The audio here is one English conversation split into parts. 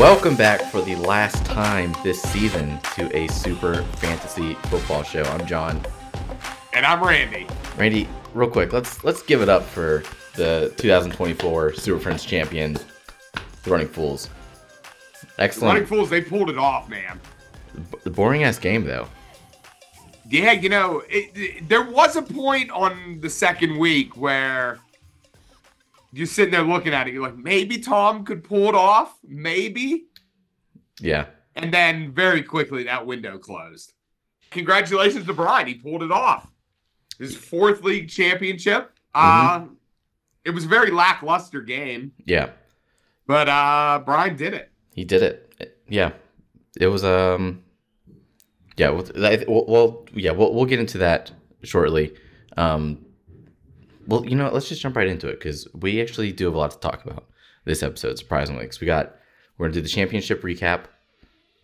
Welcome back for the last time this season to a Super Fantasy Football Show. I'm John. And I'm Randy. Randy, real quick, let's let's give it up for the 2024 Super Friends champion, the Running Fools. Excellent. Running Fools, they pulled it off, man. The boring ass game though. Yeah, you know, it, it, there was a point on the second week where you're sitting there looking at it. You're like, maybe Tom could pull it off, maybe. Yeah. And then very quickly that window closed. Congratulations to Brian, he pulled it off. His fourth league championship. Mm-hmm. Uh, it was a very lackluster game. Yeah. But uh, Brian did it. He did it. Yeah. It was um yeah, well, well, yeah, we'll we'll get into that shortly. Um, well, you know, what, let's just jump right into it because we actually do have a lot to talk about this episode. Surprisingly, because we got we're gonna do the championship recap,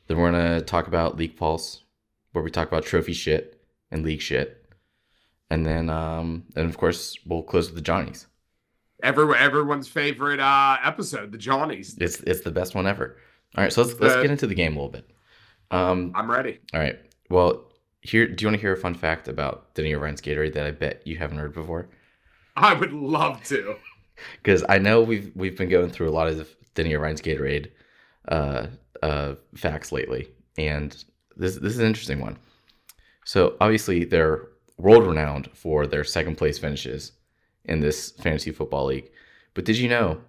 then we're gonna talk about League Pulse, where we talk about trophy shit and league shit, and then um, and of course we'll close with the Johnnies. Every, everyone's favorite uh, episode, the Johnnies. It's it's the best one ever. All right, so let's let's get into the game a little bit. Um, I'm ready. All right. Well, here, do you want to hear a fun fact about Denny O'Brien's Gatorade that I bet you haven't heard before? I would love to. Because I know we've we've been going through a lot of Denny O'Brien's Gatorade uh, uh, facts lately, and this this is an interesting one. So obviously they're world renowned for their second place finishes in this fantasy football league. But did you know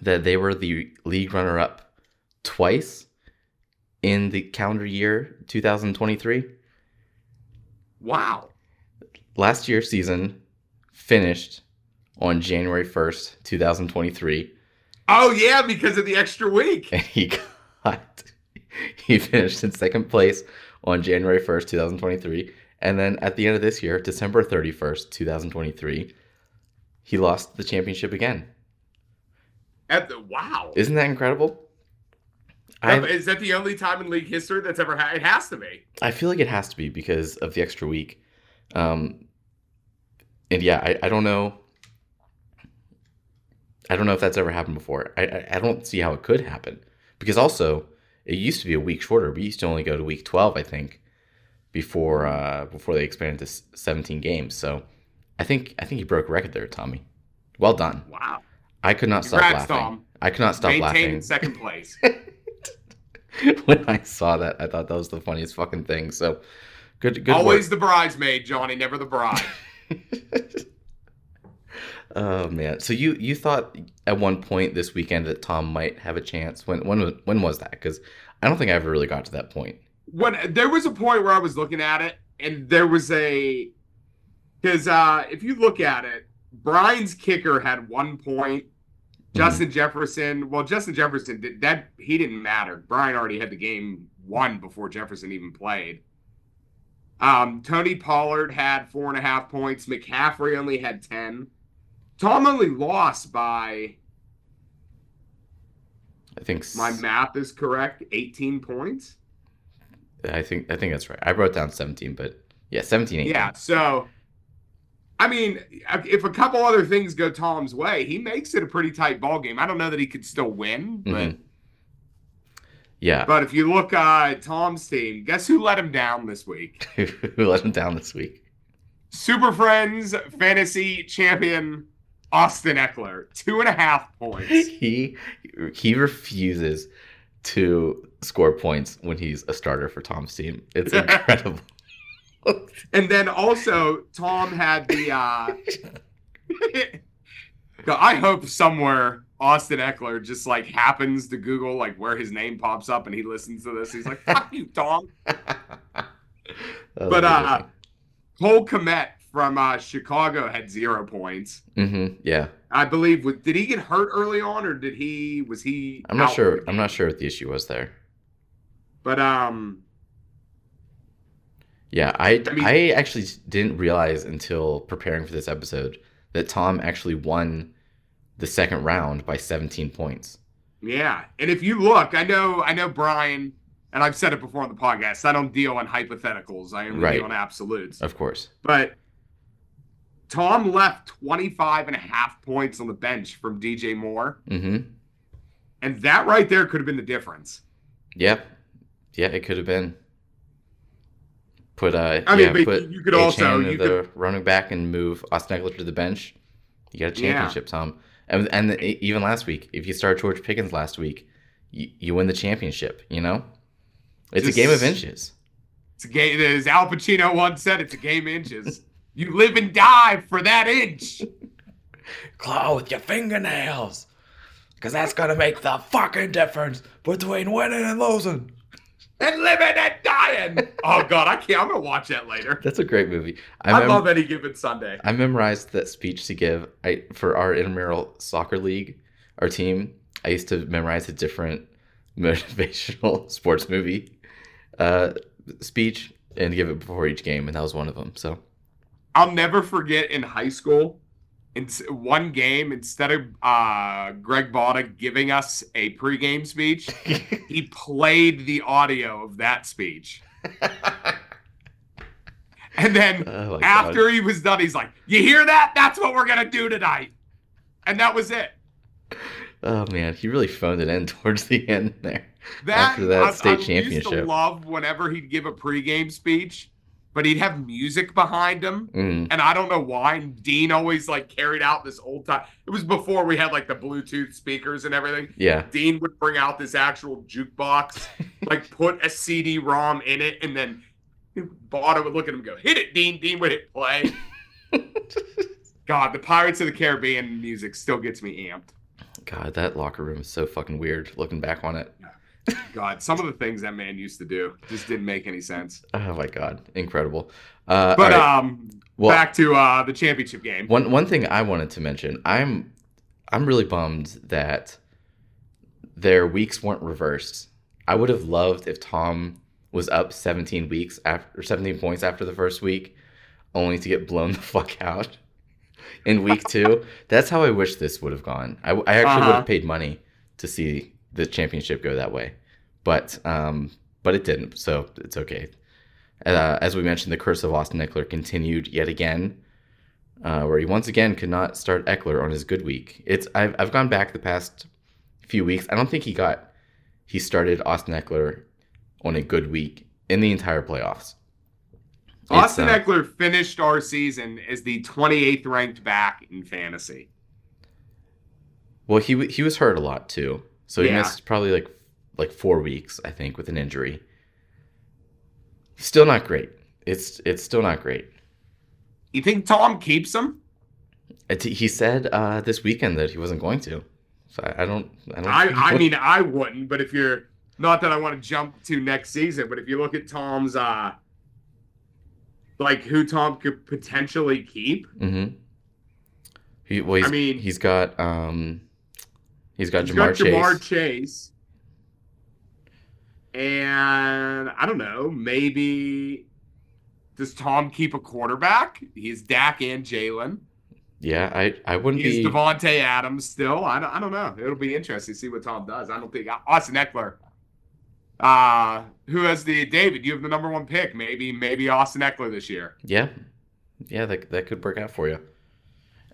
that they were the league runner up twice in the calendar year 2023. Wow. Last year's season finished on January 1st, 2023. Oh yeah, because of the extra week. And he got he finished in second place on January 1st, 2023. And then at the end of this year, December 31st, 2023, he lost the championship again. At the wow. Isn't that incredible? Is that the only time in league history that's ever had? It has to be. I feel like it has to be because of the extra week. Um, and yeah, I, I don't know. I don't know if that's ever happened before. I, I, I don't see how it could happen because also it used to be a week shorter. We used to only go to week twelve, I think, before uh, before they expanded to seventeen games. So I think I think you broke a record there, Tommy. Well done. Wow. I could not Congrats, stop laughing. Tom. I could not stop Maintain laughing. in second place. when I saw that, I thought that was the funniest fucking thing. So good, good. Always work. the bridesmaid, Johnny, never the bride. oh man! So you you thought at one point this weekend that Tom might have a chance? When when when was that? Because I don't think I ever really got to that point. When there was a point where I was looking at it, and there was a because uh, if you look at it, Brian's kicker had one point Justin Jefferson. Well, Justin Jefferson did that. He didn't matter. Brian already had the game won before Jefferson even played. Um, Tony Pollard had four and a half points. McCaffrey only had ten. Tom only lost by. I think my math is correct. Eighteen points. I think I think that's right. I wrote down seventeen, but yeah, 17, 18. Yeah, so I mean, if a couple other things go Tom's way, he makes it a pretty tight ball game. I don't know that he could still win, but mm-hmm. Yeah. But if you look uh, at Tom's team, guess who let him down this week? who let him down this week? Super Friends fantasy champion Austin Ekeler, two and a half points. He he refuses to score points when he's a starter for Tom's team. It's incredible and then also Tom had the uh I hope somewhere Austin Ekeler just like happens to Google like where his name pops up and he listens to this. He's like, fuck you, Tom. but uh Cole Kmet from uh Chicago had zero points. Mm-hmm. Yeah. I believe did he get hurt early on or did he was he I'm not sure. I'm not sure what the issue was there. But um yeah, I, I, mean, I actually didn't realize until preparing for this episode that Tom actually won the second round by 17 points. Yeah, and if you look, I know I know Brian, and I've said it before on the podcast. I don't deal in hypotheticals. I only right. deal in absolutes. Of course. But Tom left 25 and a half points on the bench from DJ Moore. Mm-hmm. And that right there could have been the difference. Yeah, yeah, it could have been. Put uh, I mean, yeah, but put you could A. also- you the running back and move Austin Ekeler to the bench. You got a Yeah. championship, Tom. And and even last week, if you start George Pickens last week, you, you win the championship. You know, it's Just- a game of inches. It's a game, as Al Pacino once said, it's a game of inches. You live and die for that inch. Claw with your fingernails, because that's gonna make the fucking difference between winning and losing. And living and dying. Oh God, I can't. I'm gonna watch that later. That's a great movie. I, I mem- love any given Sunday. I memorized that speech to give I, for our intramural soccer league, our team. I used to memorize a different motivational sports movie uh, speech and give it before each game, and that was one of them. So I'll never forget in high school, in one game, instead of uh, Greg Botta giving us a pregame speech, he played the audio of that speech. And then Oh after he was done, he's like, You hear that? That's what we're going to do tonight. And that was it. oh man, he really phoned it in towards the end there. That, After that I- state I Used to championship. love whenever he'd give a pregame speech, but he'd have music behind him. Mm, And I don't know why. And Dean always like carried out this old time. It was before we had like the Bluetooth speakers and everything. yeah, Dean would bring out this actual jukebox, like put a CD-ROM in it, and then Botta would look at him and go, "Hit it, Dean." Dean would hit play. God, the Pirates of the Caribbean music still gets me amped. God, that locker room is so fucking weird. Looking back on it, God, some of the things that man used to do just didn't make any sense. oh my god, incredible. Uh, But right. um, well, back to uh the championship game. One one thing I wanted to mention, I'm I'm really bummed that their weeks weren't reversed. I would have loved if Tom was up 17 weeks after 17 points after the first week, only to get blown the fuck out in week two. That's how I wish this would have gone. I, I actually would Uh-huh. have paid money to see the championship go that way, but um, but it didn't. So it's okay. Uh, as we mentioned, the curse of Austin Ekeler continued yet again uh, where he once again could not start Ekeler on his good week. It's I've I've gone back the past few weeks. I don't think he got he started Austin Ekeler on a good week in the entire playoffs. Austin uh, Ekeler finished our season as the 28th ranked back in fantasy. Well, he he was hurt a lot too, so he Yeah. missed probably like like four weeks, I think, with an injury. Still not great. It's it's still not great. You think Tom keeps him? He said uh, this weekend that he wasn't going to. So I, don't. I don't. I, I mean, I wouldn't, but if you're not that I want to jump to next season, but if you look at Tom's, uh, like who Tom could potentially keep, Mm-hmm. He, well, I mean- he's got um, he's got he's Ja'Marr got Chase. Ja'Marr Chase, and I don't know, maybe does Tom keep a quarterback? He's Dak and Jalen. Yeah, I I wouldn't He's be. Davante Adams still. I don't, I don't know. It'll be interesting to see what Tom does. I don't think Austin Ekeler. Uh, who has the David? You have the number one pick. Maybe maybe Austin Ekeler this year. Yeah, yeah, that that could work out for you.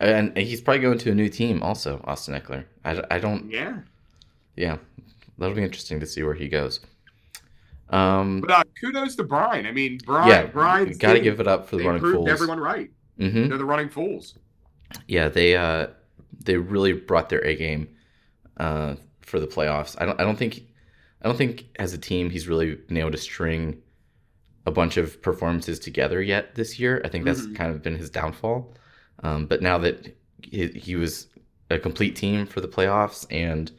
And, he's probably going to a new team also, Austin Ekeler. I, I don't. Yeah. Yeah, that'll be interesting to see where he goes. Um, But uh, kudos to Brian. I mean, Brian. yeah, Brian's got to give it up for the running fools. everyone right. Mm-hmm. They're the running fools. Yeah, they uh they really brought their A game uh for the playoffs. I don't I don't think I don't think as a team he's really nailed a string a bunch of performances together yet this year. I think that's Mhm. kind of been his downfall. Um, but now that he, he was a complete team for the playoffs and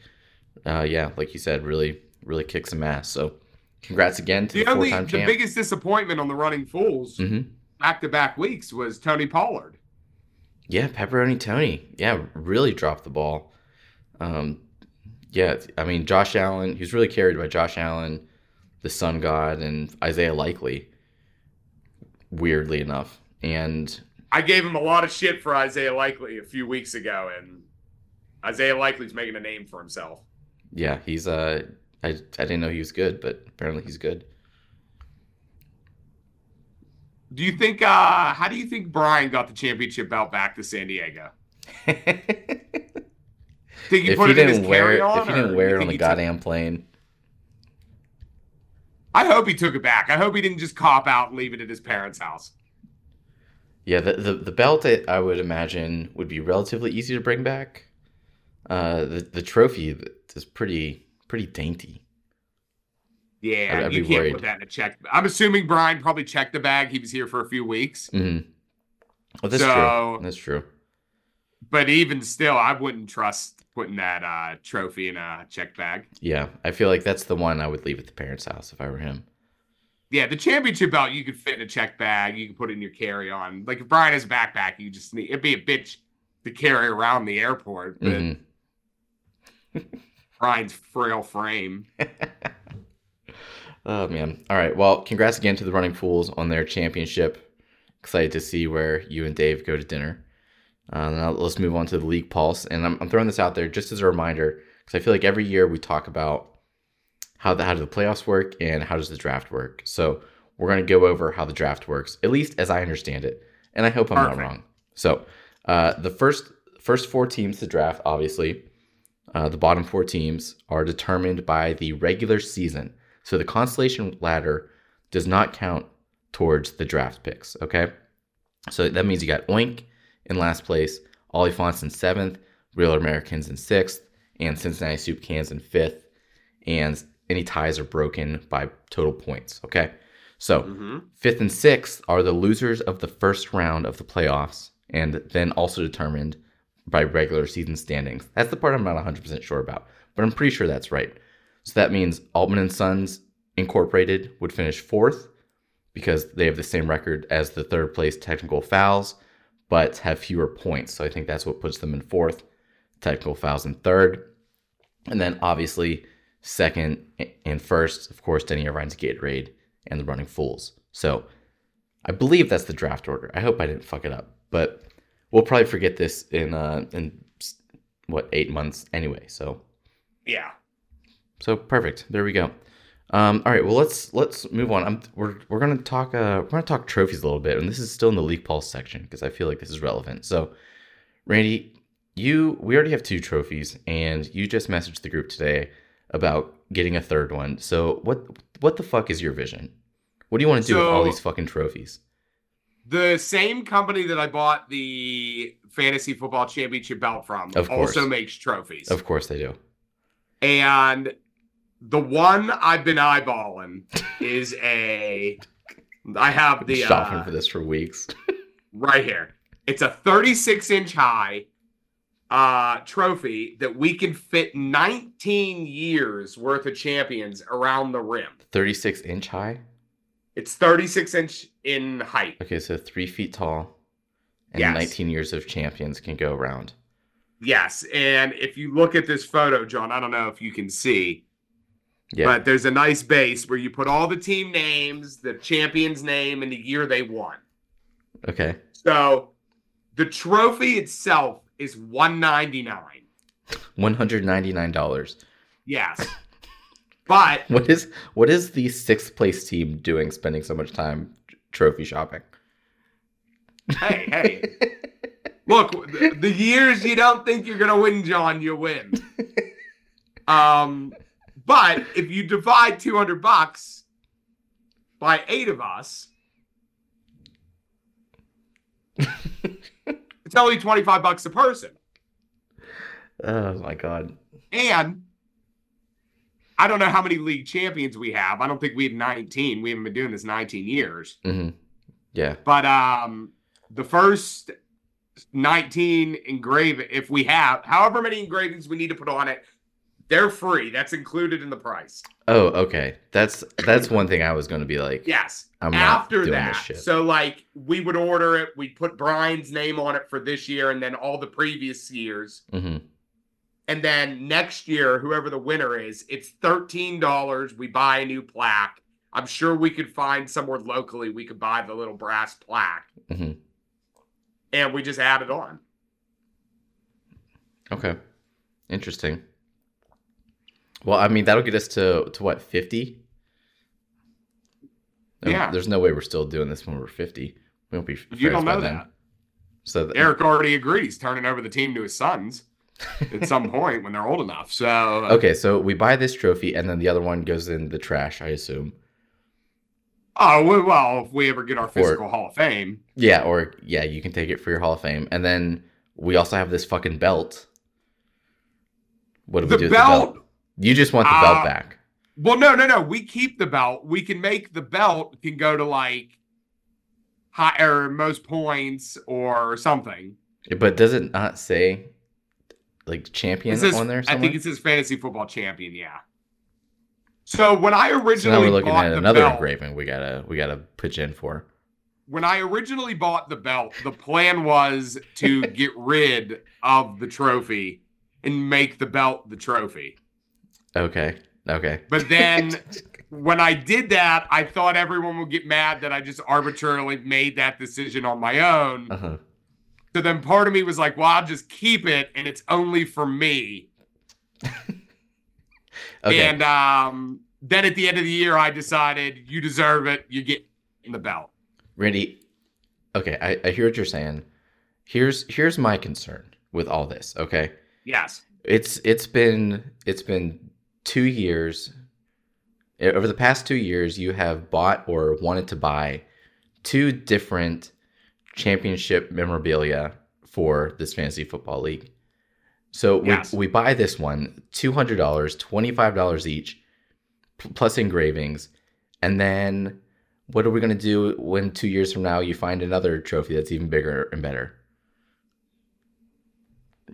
uh, yeah, like you said, really really kicked some ass. So congrats again to the, The only four-time the champ. biggest disappointment on the running fools back to back weeks was Tony Pollard. Yeah, Pepperoni Tony. Yeah, really dropped the ball. Um, yeah, I mean Josh Allen. He was really carried by Josh Allen, the Sun God, and Isaiah Likely. Weirdly enough, and I gave him a lot of shit for Isaiah Likely a few weeks ago, and Isaiah Likely's making a name for himself. yeah, he's uh, I I didn't know he was good, but apparently he's good. Do you think? uh How do you think Brian got the championship belt back to San Diego? Think you if put he it in his didn't wear it, carry-on, if he didn't wear it on the he took- goddamn plane, I hope he took it back. I hope he didn't just cop out and leave it at his parents' house. Yeah, the, the the belt I, would imagine would be relatively easy to bring back. Uh, the the trophy is pretty pretty dainty. Yeah, I'd, I'd you can't worried. put that in a check. I'm assuming Brian probably checked the bag. He was here for a few weeks, hmm Well, that's So- true. That's true. but even still, I wouldn't trust putting that uh, trophy in a check bag. Yeah, I feel like that's the one I would leave at the parents' house if I were him. Yeah, the championship belt you could fit in a check bag. You can put it in your carry on. Like if Brian has a backpack, you just need it'd be a bitch to carry around the airport. But hmm Brian's frail frame. Oh man! All right. Well, congrats again to the Running Fools on their championship. Excited to see where you and Dave go to dinner. Uh, now let's move on to the league pulse, and I'm, I'm throwing this out there just as a reminder because I feel like every year we talk about how the how do the playoffs work and how does the draft work. So we're going to go over how the draft works, at least as I understand it, and I hope I'm not wrong. So uh, the first first four teams to draft, obviously, uh, the bottom four teams are determined by the regular season. So the constellation ladder does not count towards the draft picks. Okay, so that means you got Oink in last place, Oliphants in seventh, Real Americans in sixth, and Cincinnati Soup Cans in fifth. And any ties are broken by total points. Okay, so hmm Fifth and sixth are the losers of the first round of the playoffs, and then also determined by regular season standings. That's the part I'm not 100% sure about, but I'm pretty sure that's right. So that means Altman and Sons Incorporated would finish fourth because they have the same record as the third place technical fouls, but have fewer points. So I think that's what puts them in fourth. Technical fouls in third. And then obviously second and first, of course, Denny Irvine's Gatorade and the Running Fools. So I believe that's the draft order. I hope I didn't fuck it up, but we'll probably forget this in uh in what eight months anyway. So Yeah. so perfect. There we go. Um, all right. Well, let's let's move on. I'm, we're we're gonna talk uh we're gonna talk trophies a little bit, and this is still in the league pulse section because I feel like this is relevant. So, Randy, you we already have two trophies, and you just messaged the group today about getting a third one. So what what the fuck is your vision? What do you want to do with all these fucking trophies? The same company that I bought the fantasy football championship belt from Of course. also makes trophies. Of course they do. And the one I've been eyeballing is a. I have the Shopping uh, for this for weeks. right here. It's a 36 inch high uh, trophy that we can fit 19 years worth of champions around the rim. Thirty six inch high. It's 36 inch in height. Okay, so three feet tall, and Yes. 19 years of champions can go around. Yes, and if you look at this photo, John, I don't know if you can see, Yeah. but there's a nice base where you put all the team names, the champion's name, and the year they won. okay. So the trophy itself is 199. One hundred ninety nine dollars. Yes. But What is what is the sixth place team doing, spending so much time trophy shopping? hey, hey, look, the, the years you don't think you're gonna win, John, you win. Um, but if you divide 200 bucks by eight of us, it's only 25 bucks a person. Oh my god. And I don't know how many league champions we have. I don't think we have 19. We haven't been doing this 19 years. hmm Yeah. But um the first 19 engrave if we have however many engravings we need to put on it, they're free. That's included in the price. Oh, okay. That's that's one thing I was going to be like. Yes. I'm not After doing that, so like we would order it, we'd put Brian's name on it for this year and then all the previous years. hmm And then next year, whoever the winner is, it's $13. We buy a new plaque. I'm sure we could find somewhere locally we could buy the little brass plaque hmm and we just add it on. Okay. Interesting. Well, I mean, that'll get us to to what fifty. Yeah. There's no way we're still doing this when we're fifty. We won't be. You don't know that. So th- Eric already agrees, turning over the team to his sons. at some point when they're old enough. So uh, Okay, so we buy this trophy, and then the other one goes in the trash, I assume. Oh well, well, if we ever get our physical Hall of Fame, Yeah, or yeah, you can take it for your Hall of Fame, and then we also have this fucking belt. What do we do belt. the belt? You just want the Uh, belt back. Well, no, no, no. We keep the belt. We can make the belt can go to like higher most points or something. But does it not say like champion says, on there? I think it says fantasy football champion. Yeah. So when I so now originally we're looking bought at the another belt, engraving. We gotta we gotta pitch in for. when I originally bought the belt, the plan was to get rid of the trophy and make the belt the trophy. Okay. Okay. But then when I did that, I thought everyone would get mad that I just arbitrarily made that decision on my own. Uh-huh. So then part of me was like, well, I'll just keep it and it's only for me. Okay. And um, then at the end of the year, I decided you deserve it. You get in the belt. Randy, okay, I, I hear what you're saying. Here's here's my concern with all this, okay? Yes. It's it's been it's been 2 years eh, over the past 2 years you have bought or wanted to buy two different championship memorabilia for this fantasy football league. So we, Yes. we buy this one, $200, $25 each plus engravings. And then what are we going to do when 2 years from now you find another trophy that's even bigger and better?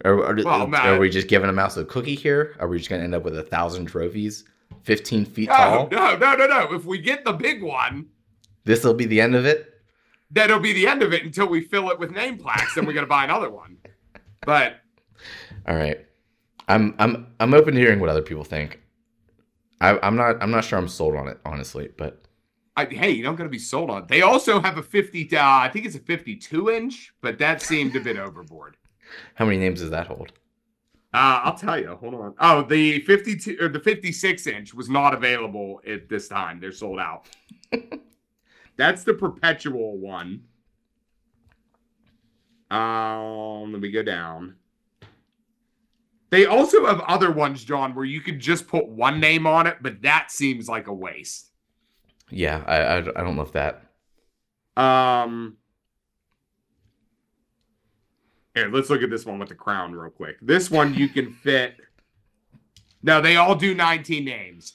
Are, are, Well, are we just giving a mouse a cookie here? Are we just going to end up with a thousand trophies, 15 feet No, tall? no, no, no, no. If we get the big one, This will be the end of it? that'll be the end of it until we fill it with name plaques. then we're going to buy another one. But All right. I'm I'm I'm open to hearing what other people think. I, I'm not I'm not sure I'm sold on it honestly, but I, hey, you don't got to be sold on. it. They also have a 50, uh, I think it's a 52 inch, but that seemed a bit overboard. How many names does that hold? Uh, I'll tell you. Hold on. Oh, the 52 or the 56 inch was not available at this time. They're sold out. That's the perpetual one. Um, let me go down. They also have other ones, John, where you could just put one name on it, but that seems like a waste. Yeah, I I, I don't love that. Um, here, let's look at this one with the crown real quick. This one you can fit. No, they all do 19 names.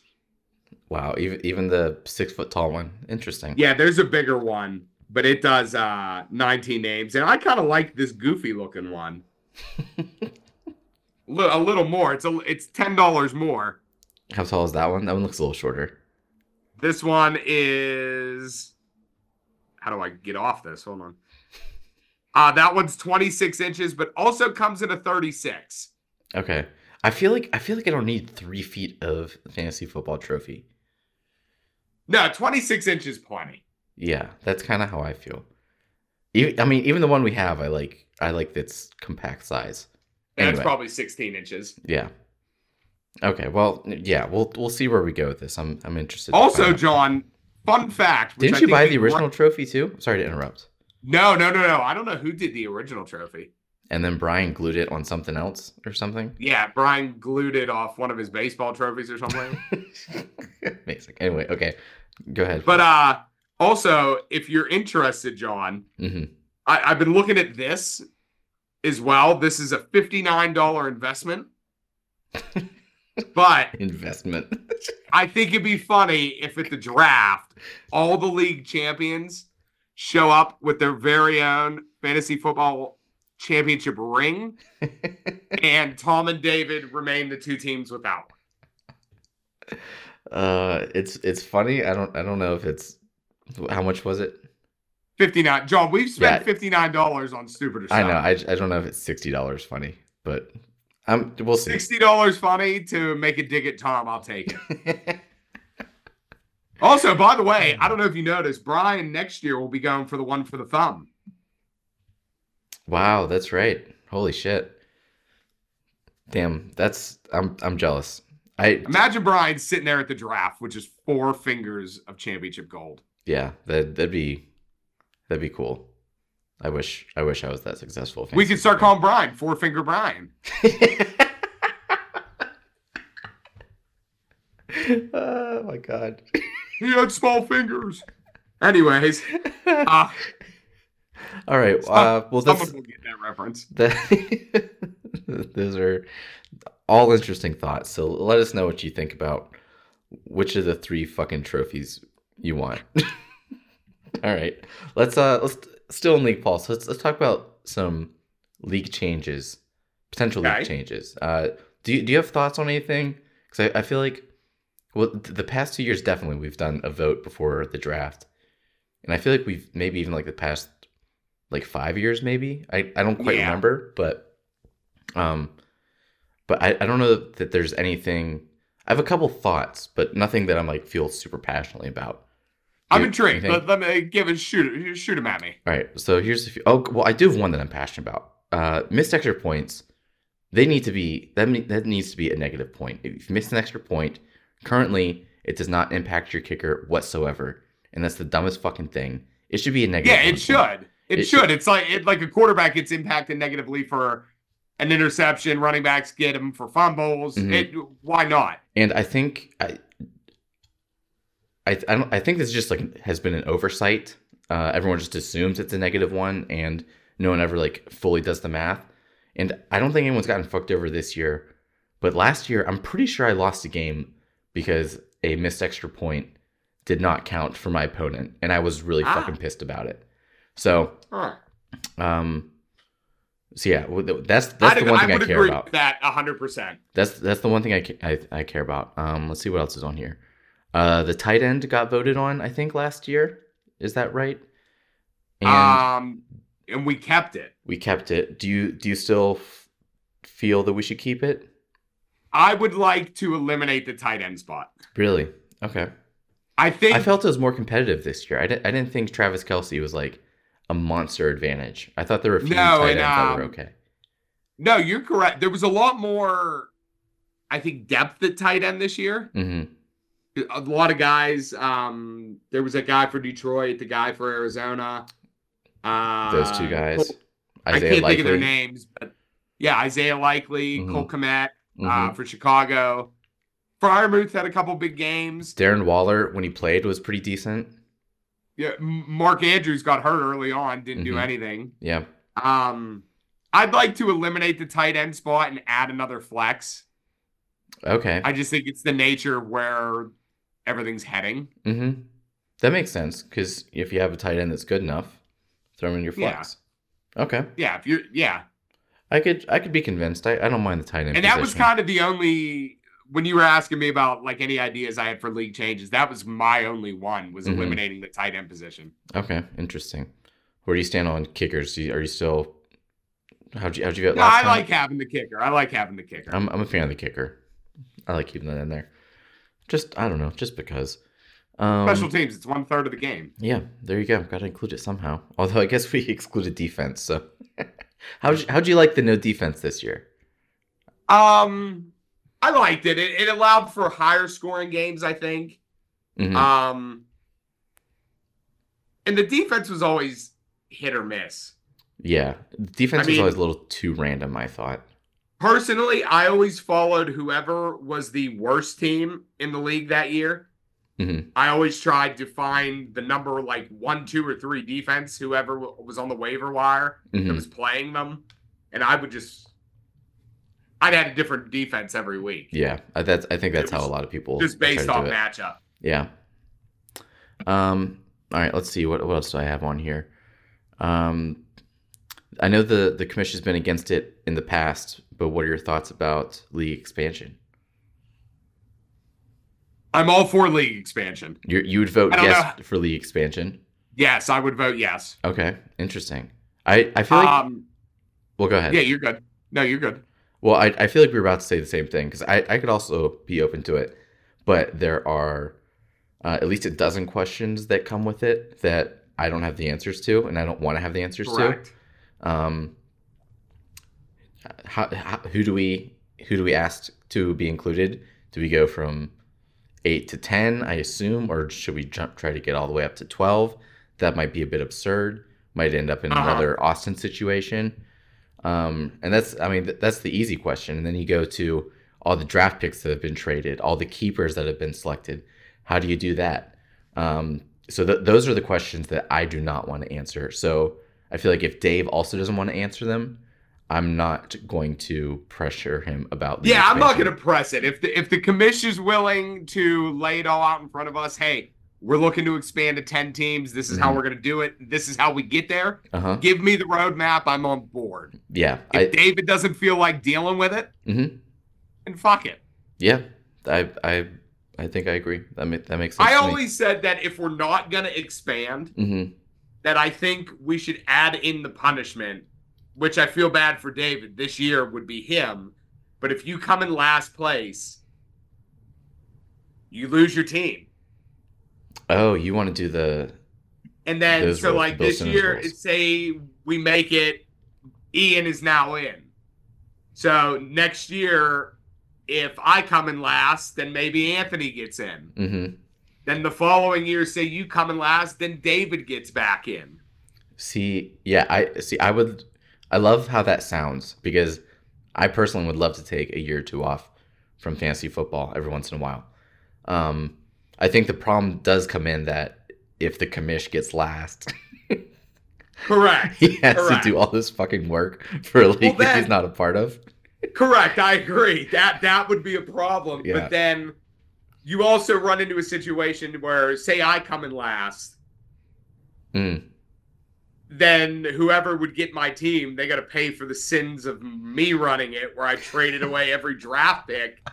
Wow, even even the six foot tall one. Interesting. Yeah, there's a bigger one, but it does uh 19 names, and I kind of like this goofy looking one. A little more. It's a it's ten dollars more. How tall is that one? That one looks a little shorter. This one is. How do I get off this? Hold on. Uh, that one's 26 inches, but also comes in a 36. Okay. I feel like I feel like I don't need three feet of fantasy football trophy. No, 26 inches plenty. Yeah, that's kind of how I feel. Even, I mean, even the one we have, I like. I like its compact size. And Anyway. That's probably 16 inches. Yeah. Okay. Well, yeah. We'll we'll see where we go with this. I'm I'm interested. Also. John, fun fact. didn't I you buy the original trophy too? Sorry to interrupt. No, no, no, no. I don't know who did the original trophy. And then Brian glued it on something else or something. Yeah, Brian glued it off one of his baseball trophies or something. Amazing. Anyway, okay. Go ahead. but uh also, if you're interested, John, hmm I, I've been looking at this as well. This is a $59 investment. but investment. I think it'd be funny if at the draft, all the league champions show up with their very own fantasy football championship ring, and Tom and David remain the two teams without uh, it's it's funny. I don't I don't know if it's how much was it. 59. John, we've spent Yeah. $59 on stupider stuff. I know. I, I don't know if it's sixty dollars funny, but um we'll see. $60 funny to make a dig at Tom. I'll take it. Also, by the way, I don't know if you noticed, Brian next year will be going for the one for the thumb. wow, that's right. Holy shit. Damn, that's I'm I'm jealous. I Imagine Brian sitting there at the draft with just four fingers of championship gold. yeah, that that'd be that'd be cool. I wish I wish I was that successful. We could start calling Brian Four Finger Brian. oh my god. He had small fingers. Anyways, uh, all right. Some- Uh, well, that's someone will get that reference. that. those are all interesting thoughts. So let us know what you think about which of the three fucking trophies you want. all right. Let's uh let's still in league pulse. Let's let's talk about some league changes, potential Okay. league changes. Uh, do you do you have thoughts on anything? Because I, I feel like well the past two years definitely we've done a vote before the draft, and I feel like we've maybe even like the past like five years maybe. I I don't quite Yeah. remember, but um, but I I don't know that there's anything. I have a couple thoughts, but nothing that I'm like feel super passionately about. I'm intrigued. Let, let me give it shoot shoot him at me. All right, so here's a few. Oh, well, I do have one that I'm passionate about. Uh, missed extra points. They need to be that. That needs to be a negative point. If you miss an extra point, currently it does not impact your kicker whatsoever, and that's the dumbest fucking thing. It should be a negative. Yeah, it should. It, It- should. It's like it like a quarterback gets impacted negatively for an interception. Running backs get him for fumbles. Mhm. It why not? And I think I, I, I don't. I think this just like has been an oversight. Uh, everyone just assumes it's a negative one, and no one ever like fully does the math. And I don't think anyone's gotten fucked over this year. But last year, I'm pretty sure I lost a game because a missed extra point did not count for my opponent, and I was really Ah. fucking pissed about it. So, Huh. um, so yeah, that's that's I'd- the one thing I, would care agree about. that hundred percent. That's that's the one thing I, I I care about. Um, let's see what else is on here. Uh, the tight end got voted on, I think, last year. Is that right? And Um, and we kept it. we kept it. Do you do you still f- feel that we should keep it? I would like to eliminate the tight end spot. Really? Okay. I think I felt it was more competitive this year. I didn't I didn't think Travis Kelce was like a monster advantage. I thought there were a few No, tight and, ends that were um, okay. no, you're correct. There was a lot more, I think, depth at tight end this year. hmm a lot of guys. Um, there was a guy for Detroit, the guy for Arizona. Uh, Those two guys. Cole- I can't think of their names, but yeah, Isaiah Likely, Mhm. Cole Kmet uh, Mhm. for Chicago. Freiermuth had a couple big games. Darren Waller, when he played, was pretty decent. Yeah, Mark Andrews got hurt early on, didn't do Mhm. anything. Yeah. Um, I'd like to eliminate the tight end spot and add another flex. Okay. I just think it's the nature of where everything's heading. Mm-hmm. That makes sense because if you have a tight end that's good enough, throw him in your Yeah. flex. Okay, Yeah, if you're yeah. I could I could be convinced. I, I don't mind the tight end. And that was kind of the only when you were asking me about like any ideas I had for league changes, that was my only one was Mhm. eliminating the tight end position. okay. Interesting. Where do you stand on kickers? Do you, are you still? How'd you how'd you get No, last I time? like having the kicker. I like having the kicker. I'm I'm a fan of the kicker. I like keeping that in there. Just I don't know, just because. Um, Special teams, it's one third of the game. Yeah, there you go. Got to include it somehow. Although I guess we excluded defense. So, how'd you, how'd you like the no defense this year? Um, I liked it. It, it allowed for higher scoring games. I think. Mhm. Um, and the defense was always hit or miss. yeah, defense I was mean- always a little too random. I thought. Personally, I always followed whoever was the worst team in the league that year. Mhm. I always tried to find the number like one, two, or three defense, whoever was on the waiver wire that Mhm. was playing them, and I would just, I'd had a different defense every week, Yeah, I- that's. I think that's how a lot of people just based off matchup. Yeah. Um. All right. Let's see. What what else do I have on here? Um. I know the the commission's been against it in the past, but what are your thoughts about league expansion? I'm all for league expansion. You you would vote yes for league expansion. Yes, I would vote yes. Okay, interesting. I I feel like Um, well, go ahead. yeah, you're good. No, you're good. Well, I I feel like we are about to say the same thing because I I could also be open to it, but there are uh, at least a dozen questions that come with it that I don't have the answers to, and I don't want to have the answers Correct. to. Um, how, how who do we who do we ask to be included? Do we go from eight to ten? I assume, or should we jump try to get all the way up to twelve? That might be a bit absurd. might end up in Uh-huh. another Austin situation. Um, and that's, I mean, th- that's the easy question. And then you go to all the draft picks that have been traded, all the keepers that have been selected. How do you do that? Um, so th- those are the questions that I do not want to answer. So I feel like if Dave also doesn't want to answer them, I'm not going to pressure him about. Yeah, I'm not going to press it. If the if the commission is willing to lay it all out in front of us, hey, we're looking to expand to ten teams. This is how Mhm. we're going to do it. This is how we get there. Uh-huh. Give me the roadmap. I'm on board. Yeah. If I, David doesn't feel like dealing with it, Mhm. and fuck it. Yeah, I I I think I agree. That make, that makes sense. I always said that if we're not going to expand, Mhm. that I think we should add in the punishment, which I feel bad for David. This year would be him. But if you come in last place, you lose your team. Oh, you want to do the And then so rules, like this year, say we make it Ian is now in. So next year, if I come in last, then maybe Anthony gets in. hmm Then the following year, say you come in last, then David gets back in. See, yeah, I see. I would, I love how that sounds because I personally would love to take a year or two off from fantasy football every once in a while. Um, I think the problem does come in that if the commish gets last, Correct. he has Correct. to do all this fucking work for a league that then- he's not a part of. Correct. I agree. That that would be a problem. Yeah. But then you also run into a situation where say I come in last, Mm. Then whoever would get my team, they got to pay for the sins of me running it, where I traded away every draft pick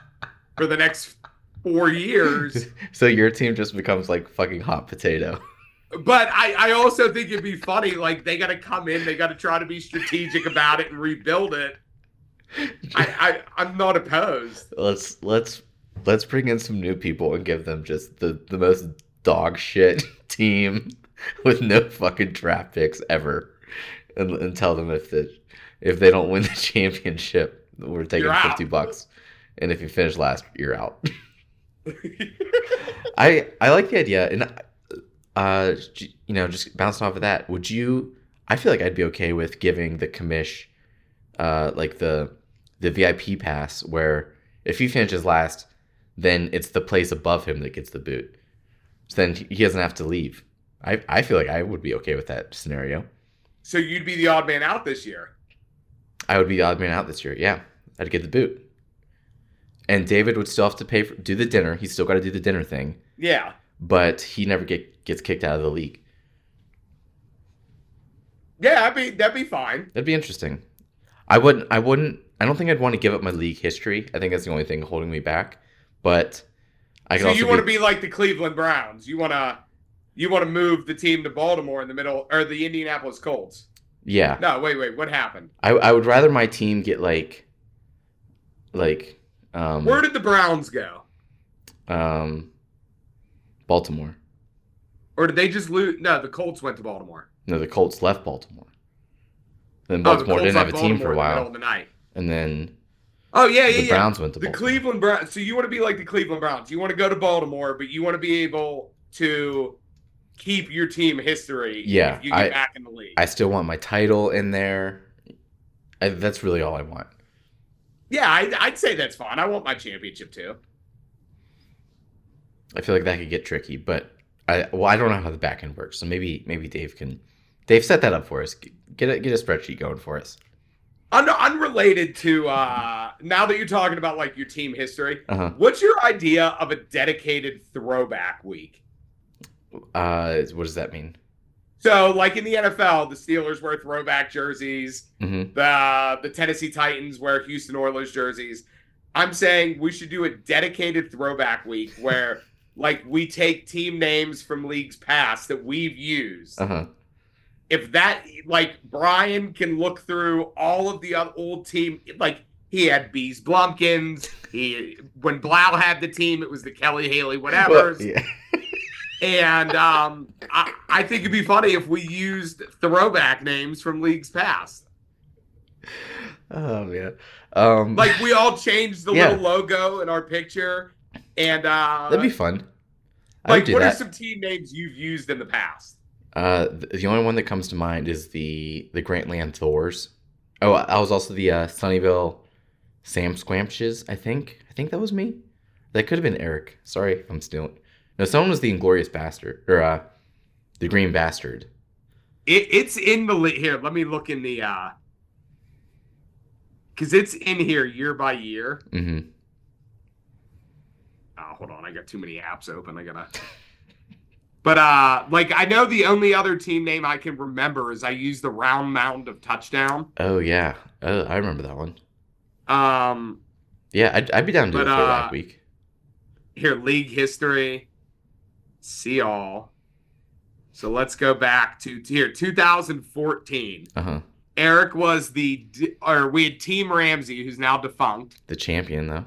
for the next four years. So your team just becomes like fucking hot potato. But I, I also think it'd be funny. Like they got to come in, they got to try to be strategic about it and rebuild it. I, I I'm not opposed. let's let's let's bring in some new people and give them just the the most dog shit team with no fucking draft picks ever, and, and tell them if the if they don't win the championship, we're taking You're out. fifty bucks, and if you finish last, you're out. I I like the idea, and uh, you know, just bouncing off of that, would you? I feel like I'd be okay with giving the commish, uh, like the the VIP pass, where if he finishes last, then it's the place above him that gets the boot. So then he doesn't have to leave. I I feel like I would be okay with that scenario. so you'd be the odd man out this year. I would be the odd man out this year. Yeah, I'd get the boot. And David would still have to pay for do the dinner. He's still got to do the dinner thing, Yeah. but he never get gets kicked out of the league. Yeah, that'd be that'd be fine. That'd be interesting. I wouldn't. I wouldn't. I don't think I'd want to give up my league history. I think that's the only thing holding me back. But I could so you want to be like the Cleveland Browns. You want to you want to move the team to Baltimore in the middle or the Indianapolis Colts. Yeah, No, wait, wait. What happened? I, I would rather my team get like, like, um, Where did the Browns go? um, Baltimore. Or did they just lose? No, the Colts went to Baltimore. No, the Colts left Baltimore. Then Oh, the Baltimore didn't have a left team for a Baltimore in the while, the night. and then Oh yeah, yeah, the yeah. Browns went to The Baltimore. Cleveland Browns. So you want to be like the Cleveland Browns. You want to go to Baltimore, but you want to be able to keep your team history. Yeah, if you get I- back in the league. I still want my title in there. I, that's really all I want. yeah, I, I'd say that's fine. I want my championship too. I feel like that could get tricky, but I well, I don't know how the back end works. So maybe maybe Dave can Dave set that up for us. Get a get a spreadsheet going for us. Un- unrelated to uh now that you're talking about like your team history, Uh huh. what's your idea of a dedicated throwback week? Uh, what does that mean? So, like in the NFL, the Steelers wear throwback jerseys. hmm The the Tennessee Titans wear Houston Oilers jerseys. I'm saying we should do a dedicated throwback week where like we take team names from leagues past that we've used. Uh huh. If that like Brian can look through all of the old team like he had Bees Blumpkins. He when Blau had the team, it was the Kelly Haley whatever. yeah. And um, I, I think it'd be funny if we used throwback names from leagues past. Oh man. Um, Like we all changed the Yeah. little logo in our picture, and uh, that'd be fun. I like what are some team names you've used in the past? Uh, the, only one that comes to mind is the the Grantland Thors. Oh, I was also the uh, Sunnyvale Sam Squamches. I think. I think that was me. That could have been Eric. Sorry if I'm stealing. No, someone was the Inglorious Bastard or uh, the Green Bastard. It, it's in the li- here. Let me look in the uh, because it's in here year by year. Mm-hmm. Oh, hold on, I got too many apps open. I gotta. But uh, like I know the only other team name I can remember is I use the round mound of touchdown. Oh yeah, oh, I remember that one. Um, Yeah, I'd, I'd be down to do a throwback uh, week. here league history, see all. So let's go back to here 2014. Uh huh. Eric was the or we had Team Ramsey, who's now defunct. The champion though.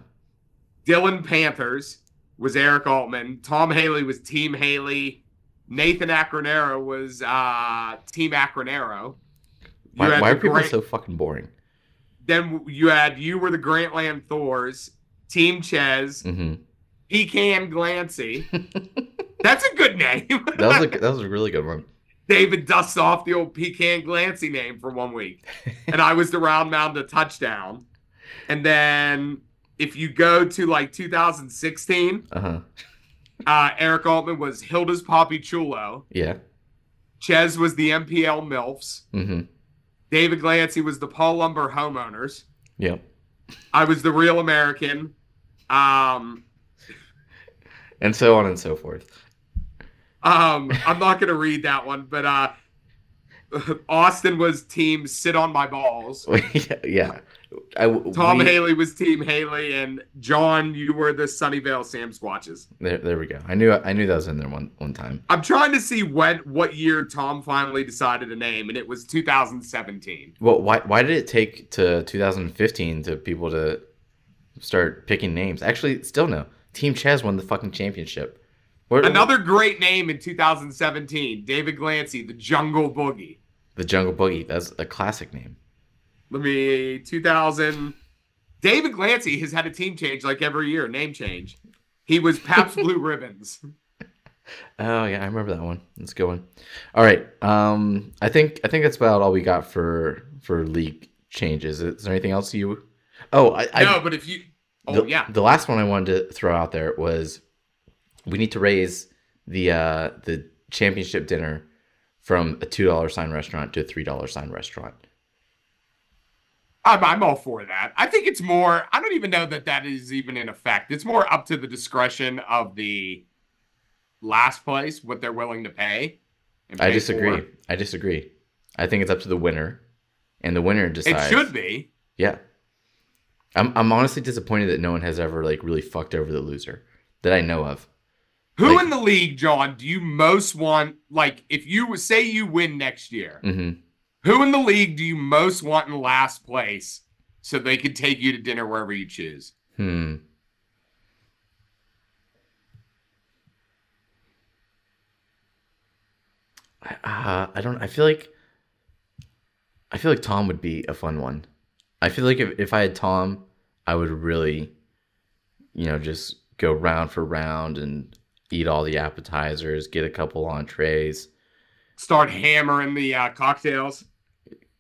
Dylan Panthers was Eric Altman. Tom Haley was Team Haley. Nathan Acronero was uh, Team Acronero. Why, why are people Grant- so fucking boring? Then you had you were the Grantland Thors, Team Ches, Mm-hmm. Pecan Glancy. That's a good name. That was a that was a really good one. David dusts off the old Pecan Glancy name for one week. and I was the round mound to touchdown. And then if you go to like 2016, Uh huh. uh, Eric Altman was Hilda's Poppy Chulo. Yeah. Ches was the MPL MILFs. Mm-hmm. David Glancy was the Paul Lumber Homeowners. Yep. I was the Real American. Um, And so on and so forth. um, I'm not going to read that one, but uh, Austin was team Sit on My Balls. yeah. yeah. I, Tom we- Haley was Team Haley, and John, you were the Sunnyvale Sam Squatches. There, there we go. I knew I knew that was in there one one time. I'm trying to see when what year Tom finally decided a name, and it was 2017. Well, why why did it take to 2015 to people to start picking names? Actually, still no. Team Chaz won the fucking championship. What, Another great name in 2017, David Glancy, the Jungle Boogie. the Jungle Boogie. That's a classic name. Let me 2000. David Glancy has had a team change like every year, name change. He was Pabst Blue Ribbons. Oh yeah, I remember that one. That's a good one. All right. Um, I think I think that's about all we got for for league changes. Is there anything else you? Oh, I, I no, but if you, oh the, yeah, The last one I wanted to throw out there was we need to raise the uh, the championship dinner from a two dollar sign restaurant to a three dollar sign restaurant. I'm, I'm all for that. I think it's more. I don't even know that that is even in effect. It's more up to the discretion of the last place what they're willing to pay. and I disagree. for. I disagree. I think it's up to the winner, and the winner decides. It should be. Yeah. I'm I'm honestly disappointed that no one has ever like really fucked over the loser that I know of. Who Like- in the league, John, do you most want? Like, if you say you win next year, hmm who in the league do you most want in last place so they could take you to dinner wherever you choose? Hmm. I, uh, I don't. I feel like. I feel like Tom would be a fun one. I feel like if, if I had Tom, I would really, you know, just go round for round and eat all the appetizers, get a couple entrees. Start hammering the uh, cocktails.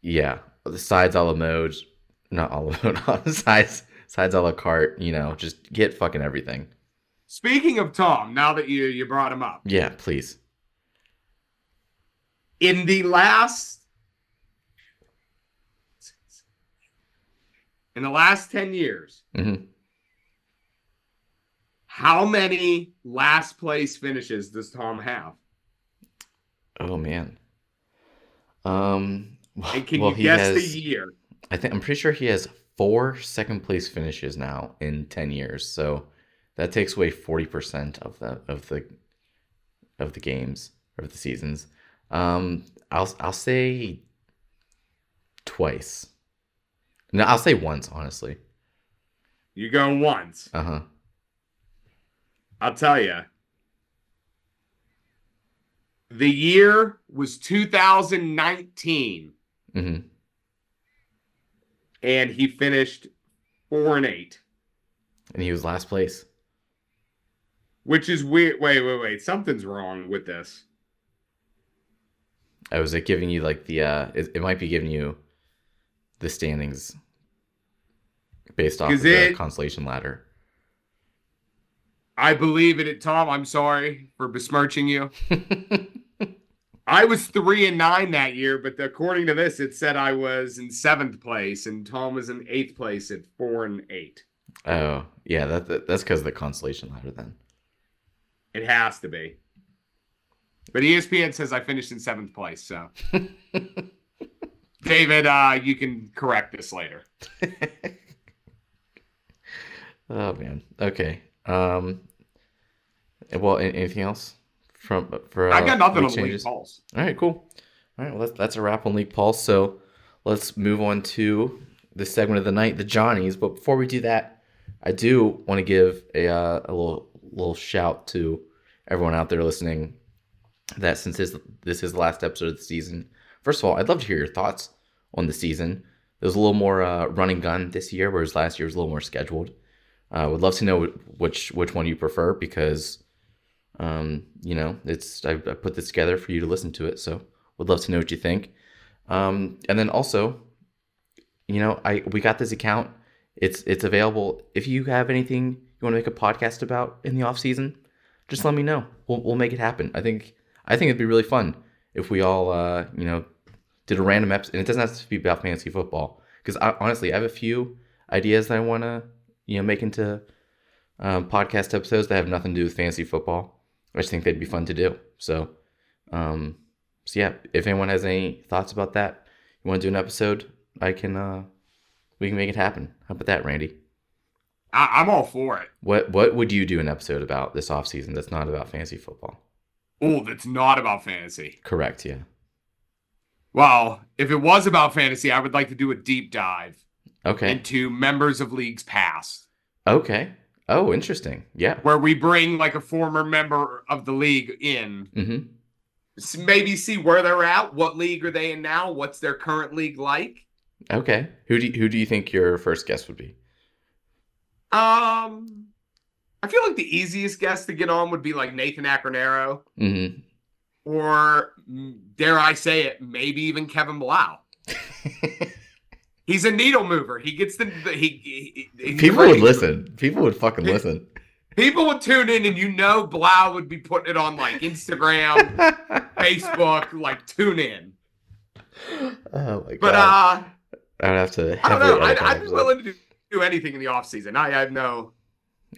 Yeah, the sides a la mode, not a la mode, sides sides a la carte. You know, just get fucking everything. Speaking of Tom, now that you you brought him up, Yeah, please. in the last in the last 10 years hmm how many last place finishes does tom have Oh man. Um. and can well, you guess has, the year I think I'm pretty sure he has four second place finishes now in ten years. So that takes away forty percent of the of the of the games of the seasons. Um. I'll I'll say twice. No, I'll say once. Honestly. you go once Uh huh. i'll tell you the year was 2019 hmm and he finished four and eight And he was last place. which is weird wait wait wait something's wrong with this I was it giving you like the uh it, it might be giving you the standings based off of the it- consolation ladder. I believe in it, Tom. I'm sorry for besmirching you. I was three and nine that year, but according to this, it said I was in seventh place, and Tom was in eighth place at four and eight. oh, yeah, that, that that's because of the consolation ladder then. It has to be. But ESPN says I finished in seventh place, so David, uh, you can correct this later. Oh man. Okay. Um well anything else from for uh, I got nothing league on league calls. All right, cool. All right, well, that's, that's a wrap on League Pulse. So let's move on to the segment of the night, the Johnnies. But before we do that, I do want to give a, uh, a little little shout to everyone out there listening. That since this this is the last episode of the season, first of all, I'd love to hear your thoughts on the season. There was a little more uh, running gun this year, whereas last year was a little more scheduled. Uh, would love to know which which one you prefer because um, you know, it's I, I put this together for you to listen to it, so would love to know what you think. Um, and then also, you know, I we got this account. It's it's available. If you have anything you want to make a podcast about in the off season, just let me know. We'll we'll make it happen. I think I think it'd be really fun if we all uh, you know did a random episode, and it doesn't have to be about fantasy football. Because honestly, I have a few ideas that I want to you know make into um, podcast episodes that have nothing to do with fantasy football. I just think they'd be fun to do. So, um, so yeah, if anyone has any thoughts about that, you want to do an episode, I can, uh, we can make it happen. How about that, Randy? I- I'm all for it. What what would you do an episode about this offseason that's not about fantasy football? Oh, that's not about fantasy. Correct, yeah. Well, if it was about fantasy, I would like to do a deep dive Okay. into members of leagues past, Okay. Oh, interesting. Yeah. where we bring like a former member of the league in, Mm-hmm. maybe see where they're at, what league are they in now, what's their current league like. Okay. Who do you, who do you think your first guest would be? Um, I feel like the easiest guest to get on would be like Nathan Acronero, Mm-hmm. or mm, dare I say it, maybe even Kevin Blau. He's a needle mover. He gets the, he, he- People would listen. People would fucking listen. People would tune in, and you know Blau would be putting it on like Instagram, Facebook, like tune in. Oh my god. But uh, I'd have to. I don't know. edit that I, I'm willing to do, do anything in the off season. I have no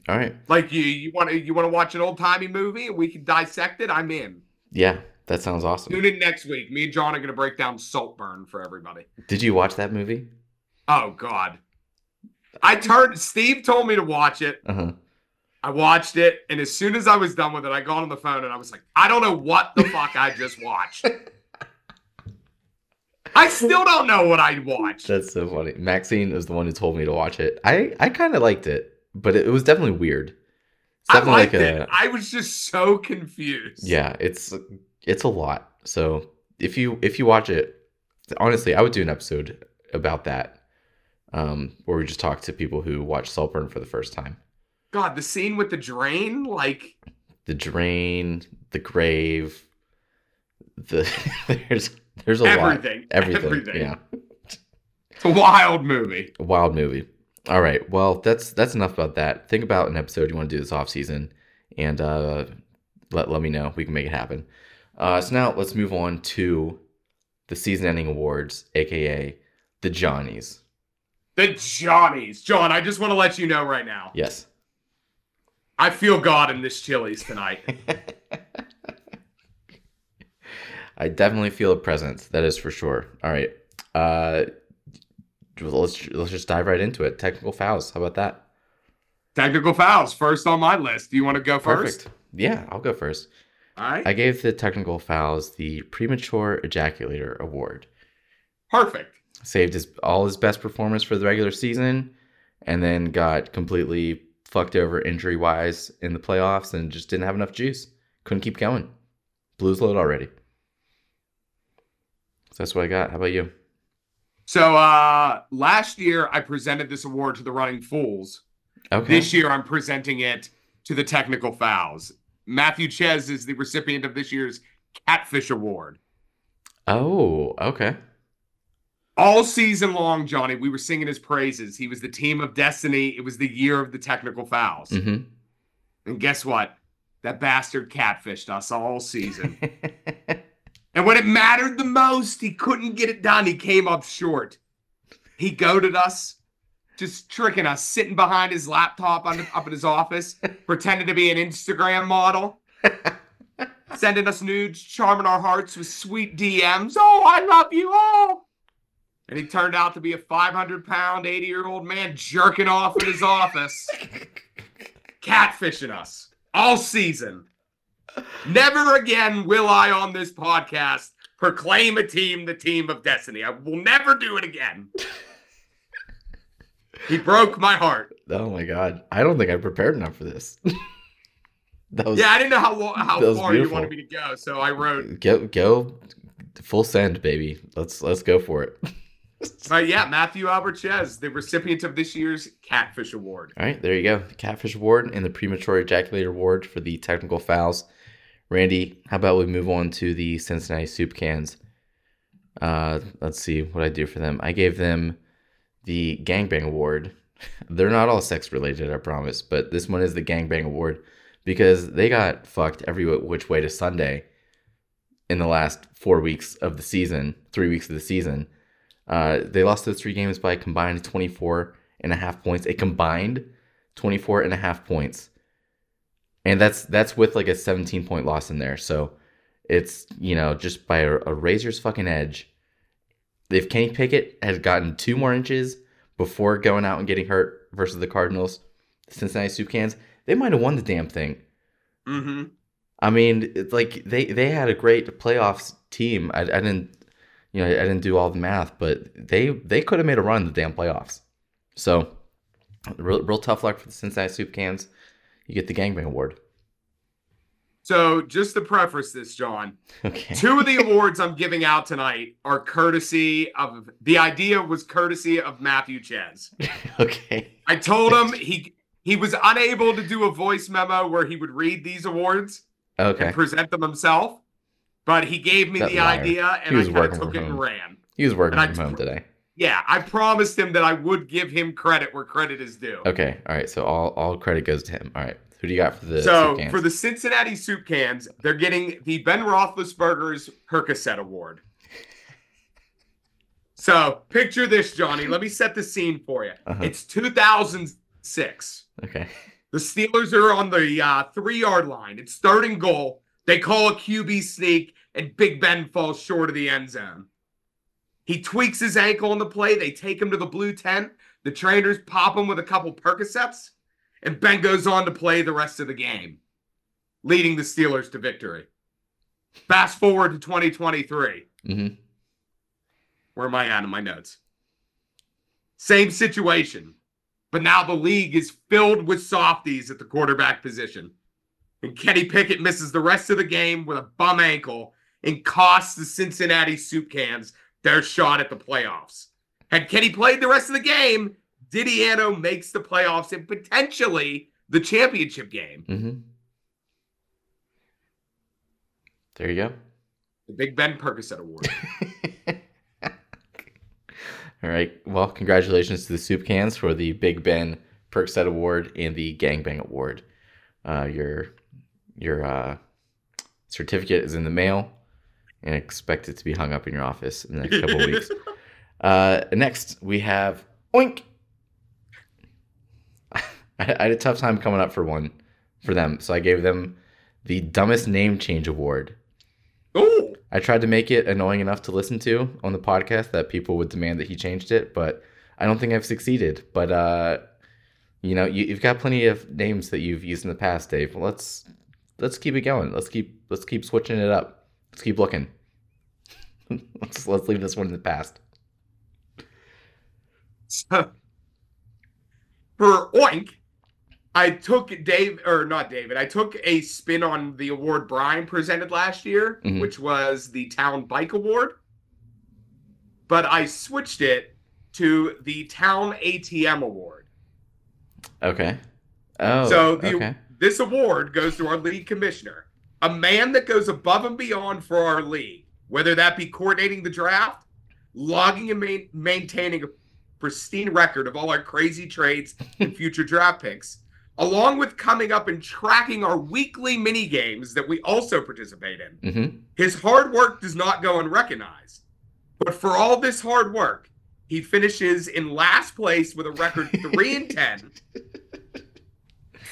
All right. like you. You want to you want to watch an old timey movie and we can dissect it. I'm in. Yeah, that sounds awesome. Tune in next week. Me and John are going to break down Saltburn for everybody. Did you watch that movie? Oh God. I turned. Steve told me to watch it. Uh huh. I watched it, and as soon as I was done with it, I got on the phone and I was like, I don't know what the fuck I just watched. I still don't know what I watched. That's so funny. Maxine is the one who told me to watch it. I I kind of liked it, but it, it was definitely weird. It's I liked like it. a I was just so confused. yeah. It's it's a lot. So if you if you watch it, honestly, I would do an episode about that, um, where we just talk to people who watch Saltburn for the first time. God, the scene with the drain, like The drain, the grave, the there's there's a everything, lot, everything. everything. Yeah. It's a wild movie. A wild movie. All right. Well, that's that's enough about that. Think about an episode you want to do this off season, and uh, let let me know. We can make it happen. Uh, so now let's move on to the season-ending awards, aka the Johnnies. The Johnnies. John, I just want to let you know right now. Yes. I feel God in this Chili's tonight. I definitely feel a presence. That is for sure. All right. Uh, let's let's just dive right into it. Technical fouls. How about that? Technical fouls, first on my list. Do you want to go first? Perfect. Yeah, I'll go first. All right. I gave the technical fouls the premature ejaculator award. Perfect. Saved his all his best performance for the regular season, and then got completely fucked over injury wise in the playoffs, and just didn't have enough juice. Couldn't keep going. Blues load already. So that's what I got. How about you? So uh last year I presented this award to the running fools. Okay. This year I'm presenting it to the technical fouls. Matthew Ches is the recipient of this year's Catfish Award. Oh, okay. All season long, Johnny, we were singing his praises. He was the team of destiny. It was the year of the technical fouls. hmm And guess what? That bastard catfished us all season. and when it mattered the most, he couldn't get it done. He came up short. He goaded us, just tricking us, sitting behind his laptop on, up in his office, pretending to be an Instagram model, sending us nudes, charming our hearts with sweet DMs. Oh, I love you all. And he turned out to be a 500 pound, 80 year old man jerking off in his office catfishing us all season. Never again will I on this podcast proclaim a team the team of destiny. I will never do it again. He broke my heart. oh my god. I don't think I prepared enough for this. that was Yeah, I didn't know how how far you wanted me to go, so I wrote. go go full send, baby. Let's let's go for it. But yeah, Matthew Albertchez, the recipient of this year's Catfish Award. All right, there you go. The Catfish Award and the Premature Ejaculator Award for the technical fouls. Randy, how about we move on to the Cincinnati Soup Cans? Uh, let's see what I do for them. I gave them the Gangbang Award. They're not all sex related, I promise, but this one is the Gangbang Award because they got fucked every which way to Sunday in the last four weeks of the season, three weeks of the season. Uh, they lost those three games by a combined 24 and a half points. A combined 24 and a half points. And that's that's with like a 17 point loss in there. So it's, you know, just by a, a razor's fucking edge. If Kenny Pickett had gotten two more inches before going out and getting hurt versus the Cardinals, the Cincinnati Soup Cans, they might have won the damn thing. Mm-hmm. I mean, it's like they they had a great playoffs team. I, I didn't, you know, I didn't do all the math, but they they could have made a run in the damn playoffs. So, real real tough luck for the Cincinnati Soup Cans. You get the Gangbang Award. So just to preface this, John, Okay. two of the awards I'm giving out tonight are courtesy of the idea was courtesy of Matthew Ches. okay. I told him he he was unable to do a voice memo where he would read these awards Okay. and present them himself, but he gave me That the liar. idea and I kind of working took from it and ran. He was working And I from home today. Yeah, I promised him that I would give him credit where credit is due. Okay. All right. So all all credit goes to him. All right. Who do you got for the so for the Cincinnati soup cans, they're getting the Ben Roethlisberger's Percocet Award. So picture this, Johnny. Let me set the scene for you. Uh-huh. It's 2006. okay. The Steelers are on the uh, three yard line. It's third and goal. They call a QB sneak, and Big Ben falls short of the end zone. He tweaks his ankle on the play. They take him to the blue tent. The trainers pop him with a couple Percocets, and Ben goes on to play the rest of the game, leading the Steelers to victory. Fast forward to 2023. hmm Where am I at in my notes? Same situation, but now the league is filled with softies at the quarterback position. And Kenny Pickett misses the rest of the game with a bum ankle and costs the Cincinnati Soup Cans their shot at the playoffs. Had Kenny played the rest of the game, Didiano makes the playoffs and potentially the championship game. hmm There you go. The Big Ben Percocet Award. All right. Well, congratulations to the Soup Cans for the Big Ben Percocet Award and the Gangbang Award. Uh, your your uh, certificate is in the mail, and expect it to be hung up in your office in the next couple of weeks. Uh, next, we have Oink. I, I had a tough time coming up for one for them, so I gave them the dumbest name change award. Oh, I tried to make it annoying enough to listen to on the podcast that people would demand that he changed it, but I don't think I've succeeded. But uh, you know, you, you've got plenty of names that you've used in the past, Dave. Let's let's keep it going. Let's keep let's keep switching it up. Let's keep looking. let's let's leave this one in the past. So, for Oink, I took Dave or not David. I took a spin on the award Brian presented last year, Mhm. which was the Town Bike Award. But I switched it to the Town ATM Award. Okay. Oh. so the, okay. this award goes to our lead commissioner, a man that goes above and beyond for our league. whether that be coordinating the draft, logging and main- maintaining a pristine record of all our crazy trades and future draft picks, along with coming up and tracking our weekly mini games that we also participate in. Mm-hmm. His hard work does not go unrecognized. But for all this hard work, he finishes in last place with a record 3 and 10.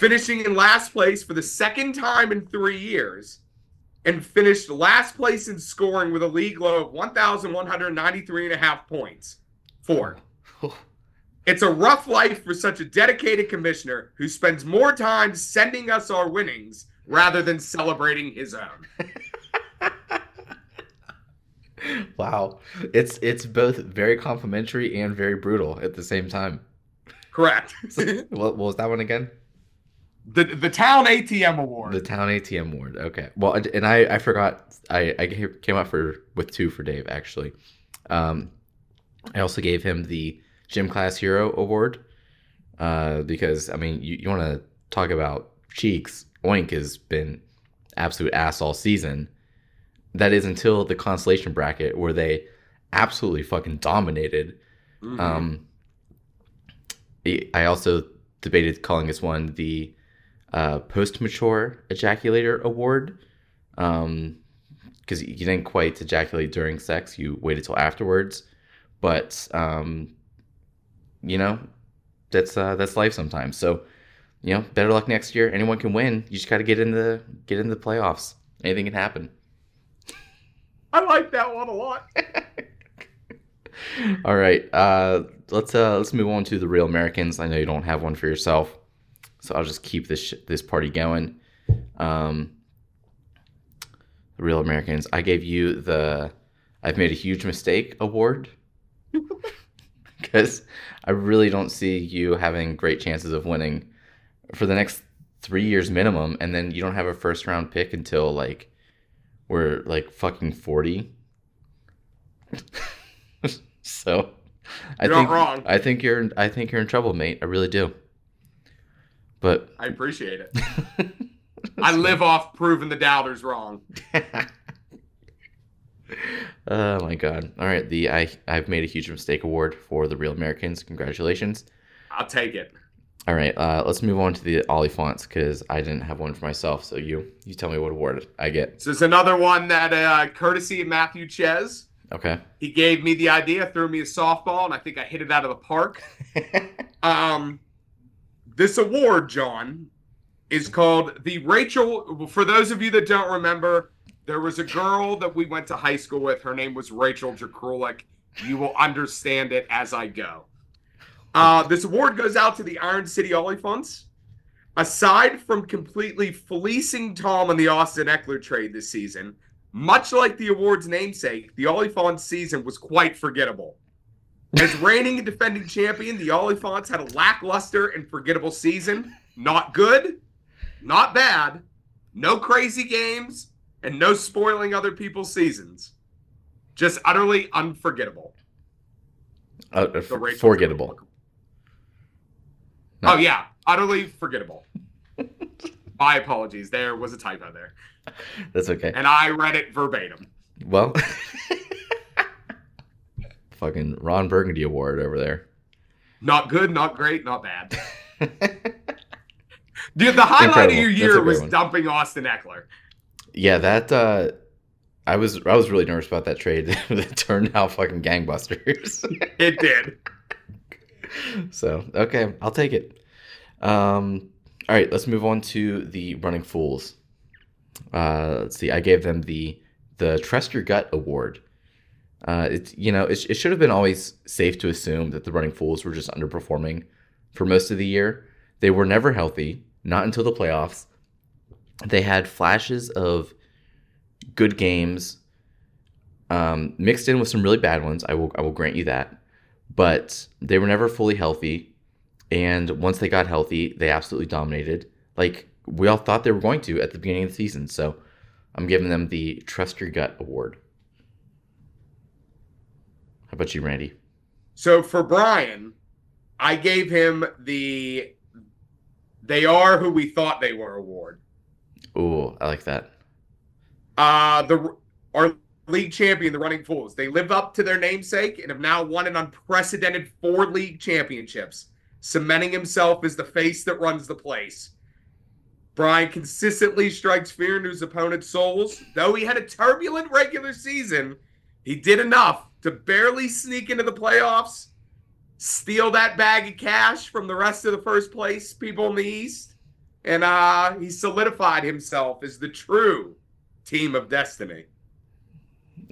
Finishing in last place for the second time in 3 years and finished last place in scoring with a league low of 1193 and a half points. 4. It's a rough life for such a dedicated commissioner who spends more time sending us our winnings rather than celebrating his own. wow, it's it's both very complimentary and very brutal at the same time. Correct. what, what was that one again? The the town ATM award. The town ATM award. Okay. Well, and I I forgot I I came up for with two for Dave actually. Um, I also gave him the gym class hero award uh, because I mean you, you want to talk about cheeks. Oink has been absolute ass all season. That is until the consolation bracket where they absolutely fucking dominated. Mhm. Um, I also debated calling this one the uh, post mature ejaculator award because you didn't quite ejaculate during sex, you waited till afterwards. But um, you know, that's uh, that's life sometimes. So you know, better luck next year. Anyone can win. You just got to get in the get in the playoffs. Anything can happen. I like that one a lot. All right, uh, let's uh, let's move on to the real Americans. I know you don't have one for yourself, so I'll just keep this sh- this party going. Um, real Americans. I gave you the I've made a huge mistake award because I really don't see you having great chances of winning for the next three years minimum, and then you don't have a first round pick until like we're like fucking forty. so I You're think not wrong. I think you're I think you're in trouble, mate. I really do. But I appreciate it. I live off proving the doubters wrong. oh my god. All right, the I I've made a huge mistake award for the real Americans. Congratulations. I'll take it. All right, uh, let's move on to the Oliphants because I didn't have one for myself. So you you tell me what award I get. So it's another one that, uh, courtesy of Matthew Ches, Okay. he gave me the idea, threw me a softball, and I think I hit it out of the park. Um, this award, John, is called the Rachel. For those of you that don't remember, there was a girl that we went to high school with. Her name was Rachel Jakrulik. You will understand it as I go. Uh, this award goes out to the Iron City Oliphants. Aside from completely fleecing Tom on the Austin Ekeler trade this season, much like the award's namesake, the Oliphants season was quite forgettable. As reigning and defending champion, the Oliphants had a lackluster and forgettable season. Not good, not bad, no crazy games, and no spoiling other people's seasons. Just utterly unforgettable. Uh, f- Rachel forgettable. Oh yeah, utterly forgettable. My apologies. There was a typo there, That's okay. and I read it verbatim. Well, fucking Ron Burgundy award over there. Not good, not great, not bad. Dude, the highlight Incredible. of your year was one. dumping Austin Ekeler. yeah, that uh I was I was really nervous about that trade. it turned out fucking gangbusters. It did. so okay, I'll take it. Um, all right, let's move on to the Running Fools. Uh, let's see. I gave them the the Trust Your Gut award. Uh, it's you know it, it should have been always safe to assume that the Running Fools were just underperforming for most of the year. They were never healthy, not until the playoffs. They had flashes of good games, um, mixed in with some really bad ones. I will I will grant you that but they were never fully healthy. And once they got healthy, they absolutely dominated. Like we all thought they were going to at the beginning of the season. So I'm giving them the Trust Your Gut award. How about you, Randy? So for Brian, I gave him the they are who we thought they were award. Ooh, I like that. Uh the our league champion, the Running Fools. They live up to their namesake and have now won an unprecedented four league championships, cementing himself as the face that runs the place. Brian consistently strikes fear into his opponent's souls. Though he had a turbulent regular season, he did enough to barely sneak into the playoffs, steal that bag of cash from the rest of the first place people in the East, and uh, he solidified himself as the true team of destiny.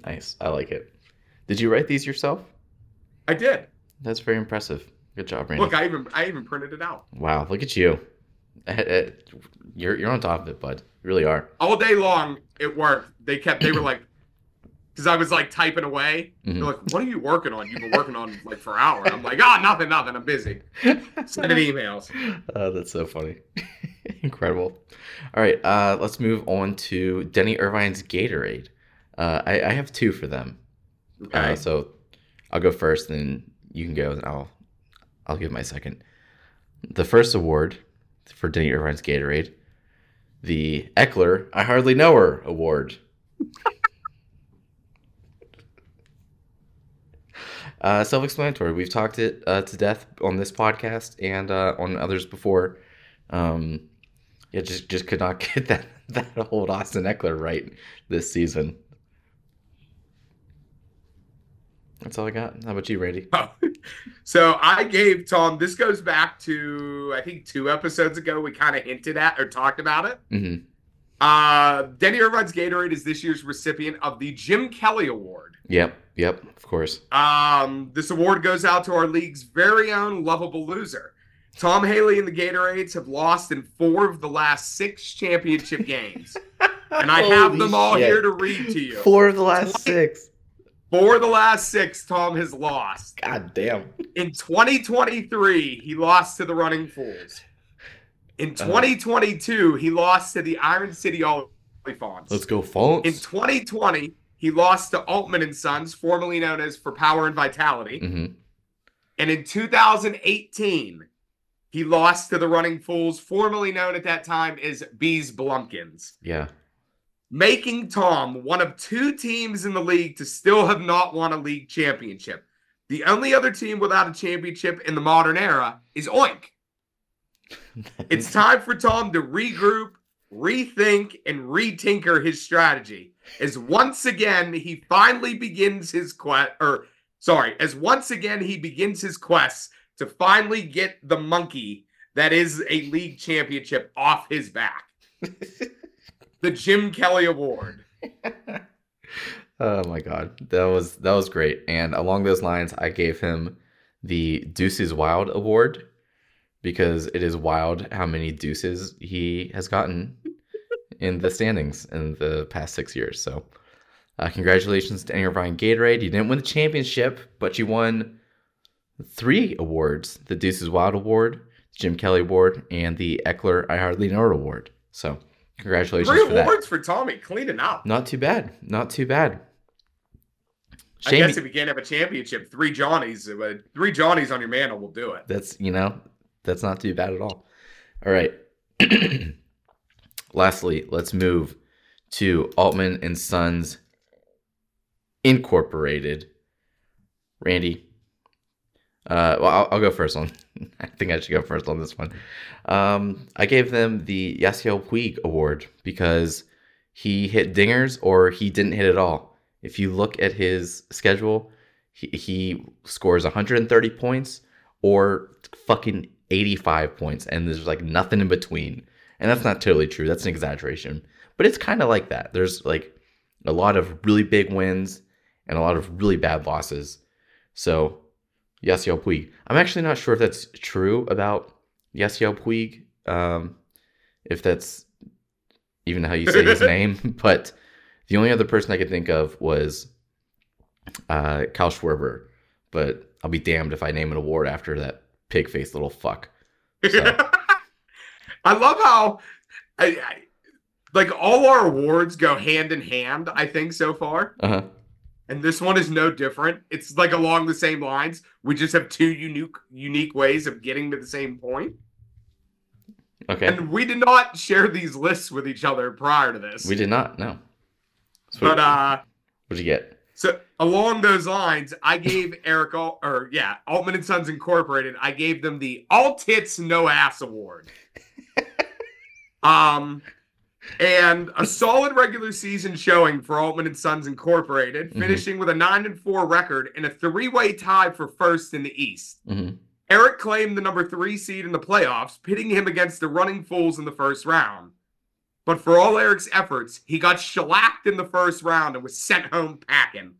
Nice. I like it. Did you write these yourself? I did. That's very impressive. Good job, Randy. Look, I even I even printed it out wow, look at you. Eh, eh, You're you're on top of it, bud. You really are. all day long. It worked. They kept. They were like, because I was like typing away. Mhm. They're like, "What are you working on? You've been working on like for hours." I'm like, "Ah, nothing, nothing. I'm busy sending emails." Oh, that's so funny. Incredible. All right, uh, let's move on to Denny Irvine's Gatorade. Uh, I, I have two for them. Okay. Uh, so I'll go first, then you can go, and I'll I'll give my second. The first award for Denny Irvine's Gatorade, the Ekeler I Hardly Know Her Award. uh, self-explanatory. We've talked it uh, to death on this podcast and uh, on others before. Um, yeah, just just could not get that that old Austin Ekeler right this season. That's all I got. How about you, Randy? so I gave Tom. This goes back to I think two episodes ago. We kind of hinted at or talked about it. hmm Uh, Denny Irvine's Gatorade is this year's recipient of the Jim Kelly Award. Yep, yep, of course. Um, this award goes out to our league's very own lovable loser. Tom Haley and the Gatorades have lost in four of the last six championship games. And I have them all here to read to you. Four of the last six. Four of the last six, Tom has lost. God damn. In 2023, he lost to the Running Fools. In 2022, he lost to the Iron City Oliphants. Let's go, Fonts. In 2020, he lost to Altman and Sons, formerly known as For Power and Vitality. hmm And in 2018, he lost to the Running Fools, formerly known at that time as Bees Blumpkins, Yeah. making Tom one of two teams in the league to still have not won a league championship. The only other team without a championship in the modern era is Oink. It's time for Tom to regroup, rethink, and retinker his strategy. As once again he finally begins his quest, or sorry, as once again he begins his quest to finally get the monkey that is a league championship off his back. the Jim Kelly Award. oh my god, that was that was great. And along those lines, I gave him the Deuces Wild Award because it is wild how many deuces he has gotten in the standings in the past six years. So, uh, congratulations to Irvine Gatorade. You didn't win the championship, but you won three awards: the Deuces Wild Award, the Jim Kelly Award, and the Ekeler I Hardly Know Her Award. So, congratulations Three for that. awards for Tommy, cleaning up. Not too bad. Not too bad. I Shame guess if you can't have a championship, three Johnnies, uh, three Johnnies on your mantle will do it. that's you know that's not too bad at all. All right. Lastly, let's move to Altman and Sons Incorporated. Randy. Uh, well, I'll, I'll go first on. I think I should go first on this one. Um, I gave them the Yasiel Puig Award because he hit dingers or he didn't hit at all. If you look at his schedule, he, he scores 130 points or fucking 85 points, and there's like nothing in between. And that's not totally true. That's an exaggeration, but it's kind of like that. There's like a lot of really big wins and a lot of really bad losses. So, Yasiel Puig. I'm actually not sure if that's true about Yasiel Puig. Um, if that's even how you say his name, but the only other person I could think of was uh, Kyle Schwarber. But I'll be damned if I name an award after that pig faced little fuck. So- I love how, I, I, like, all our awards go hand in hand. I think so far, Uh huh. and this one is no different. It's like along the same lines. We just have two unique, unique ways of getting to the same point. Okay. And we did not share these lists with each other prior to this. we did not. No. So But uh, What'd you get? So along those lines, I gave Eric Al- or yeah, Altman and Sons Incorporated. I gave them the All Tits No Ass Award. Um, and a solid regular season showing for Altman and Sons Incorporated, Mhm. finishing with a nine and four record and a three-way tie for first in the East. hmm Eric claimed the number three seed in the playoffs, pitting him against the running fools in the first round. But for all Eric's efforts, he got shellacked in the first round and was sent home packing.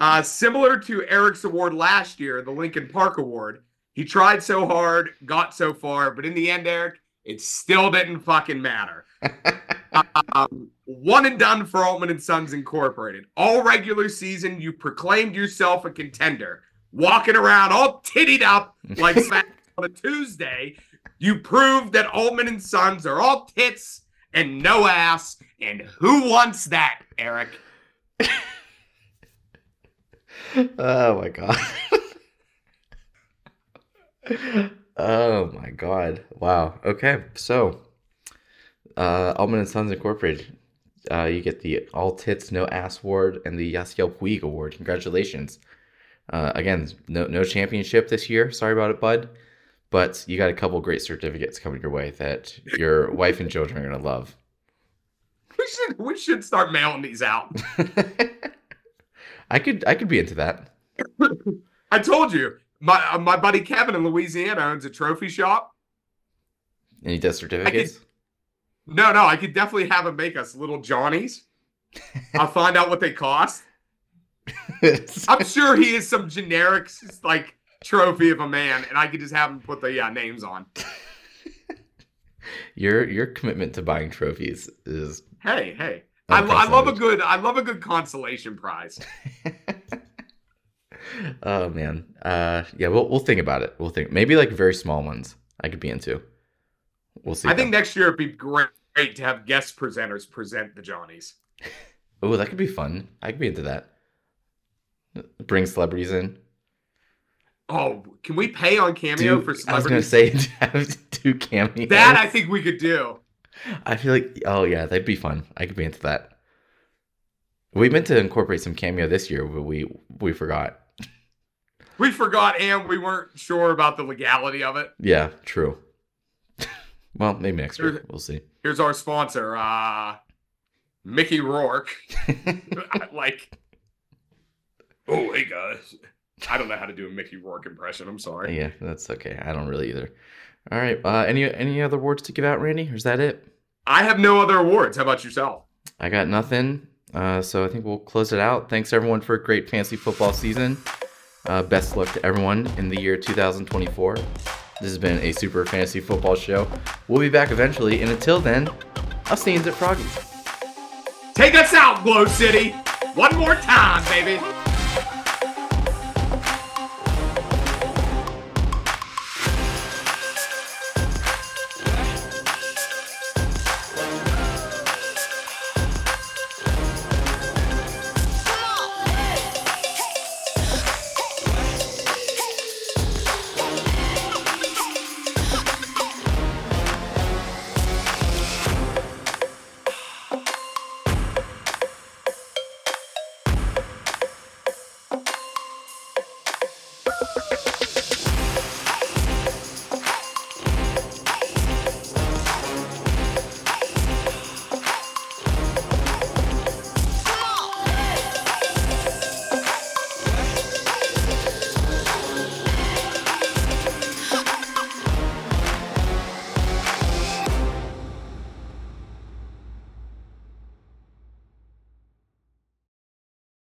Uh, similar to Eric's award last year, the Lincoln Park Award, he tried so hard, got so far, but in the end, Eric, it still didn't fucking matter. Um, one and done for Altman and Sons Incorporated. All regular season, you proclaimed yourself a contender, walking around all tittied up like on a Tuesday. You proved that Altman and Sons are all tits and no ass. And who wants that, Eric? oh my god. Oh my god. Wow. Okay. So, uh, Altman and Sons Incorporated. Uh, you get the All Tits No Ass Award and the Yasiel Puig Award. Congratulations. Uh, again, no no championship this year. Sorry about it, bud. But you got a couple great certificates coming your way that your wife and children are gonna love. We should we should start mailing these out. I could I could be into that. I told you, my uh, my buddy Kevin in Louisiana owns a trophy shop. Any death does certificates. No, no, I could definitely have him make us little Johnnies. I'll find out what they cost. I'm sure he is some generic like trophy of a man, and I could just have him put the yeah, names on. your your commitment to buying trophies is Hey, hey, I, I love a good I love a good consolation prize. Oh man. Uh yeah, we'll we'll think about it. We'll think maybe like very small ones I could be into. We'll see. I think next year it'd be great to have guest presenters present the Johnnies. Oh, that could be fun. I could be into that. Bring celebrities in. Oh, can we pay on Cameo Do- for I was gonna say to have two cameos. that I think we could do. I feel like oh yeah, that'd be fun. I could be into that. We meant to incorporate some cameo this year, but we we forgot. We forgot and we weren't sure about the legality of it. Yeah, true. well, maybe next year. We'll see. Here's our sponsor, uh Mickey Rourke. like Oh, hey guys. I don't know how to do a Mickey Rourke impression. I'm sorry. yeah, that's okay. I don't really either. All right. Uh, any any other awards to give out, Randy? Or is that it? I have no other awards. How about yourself? I got nothing. Uh, so I think we'll close it out. Thanks everyone for a great fancy football season. Uh, best luck to everyone in the year 2024. This has been a super fantasy football show. We'll be back eventually, and until then, I'll see you at Froggies. Take us out, Glow City. One more time, baby.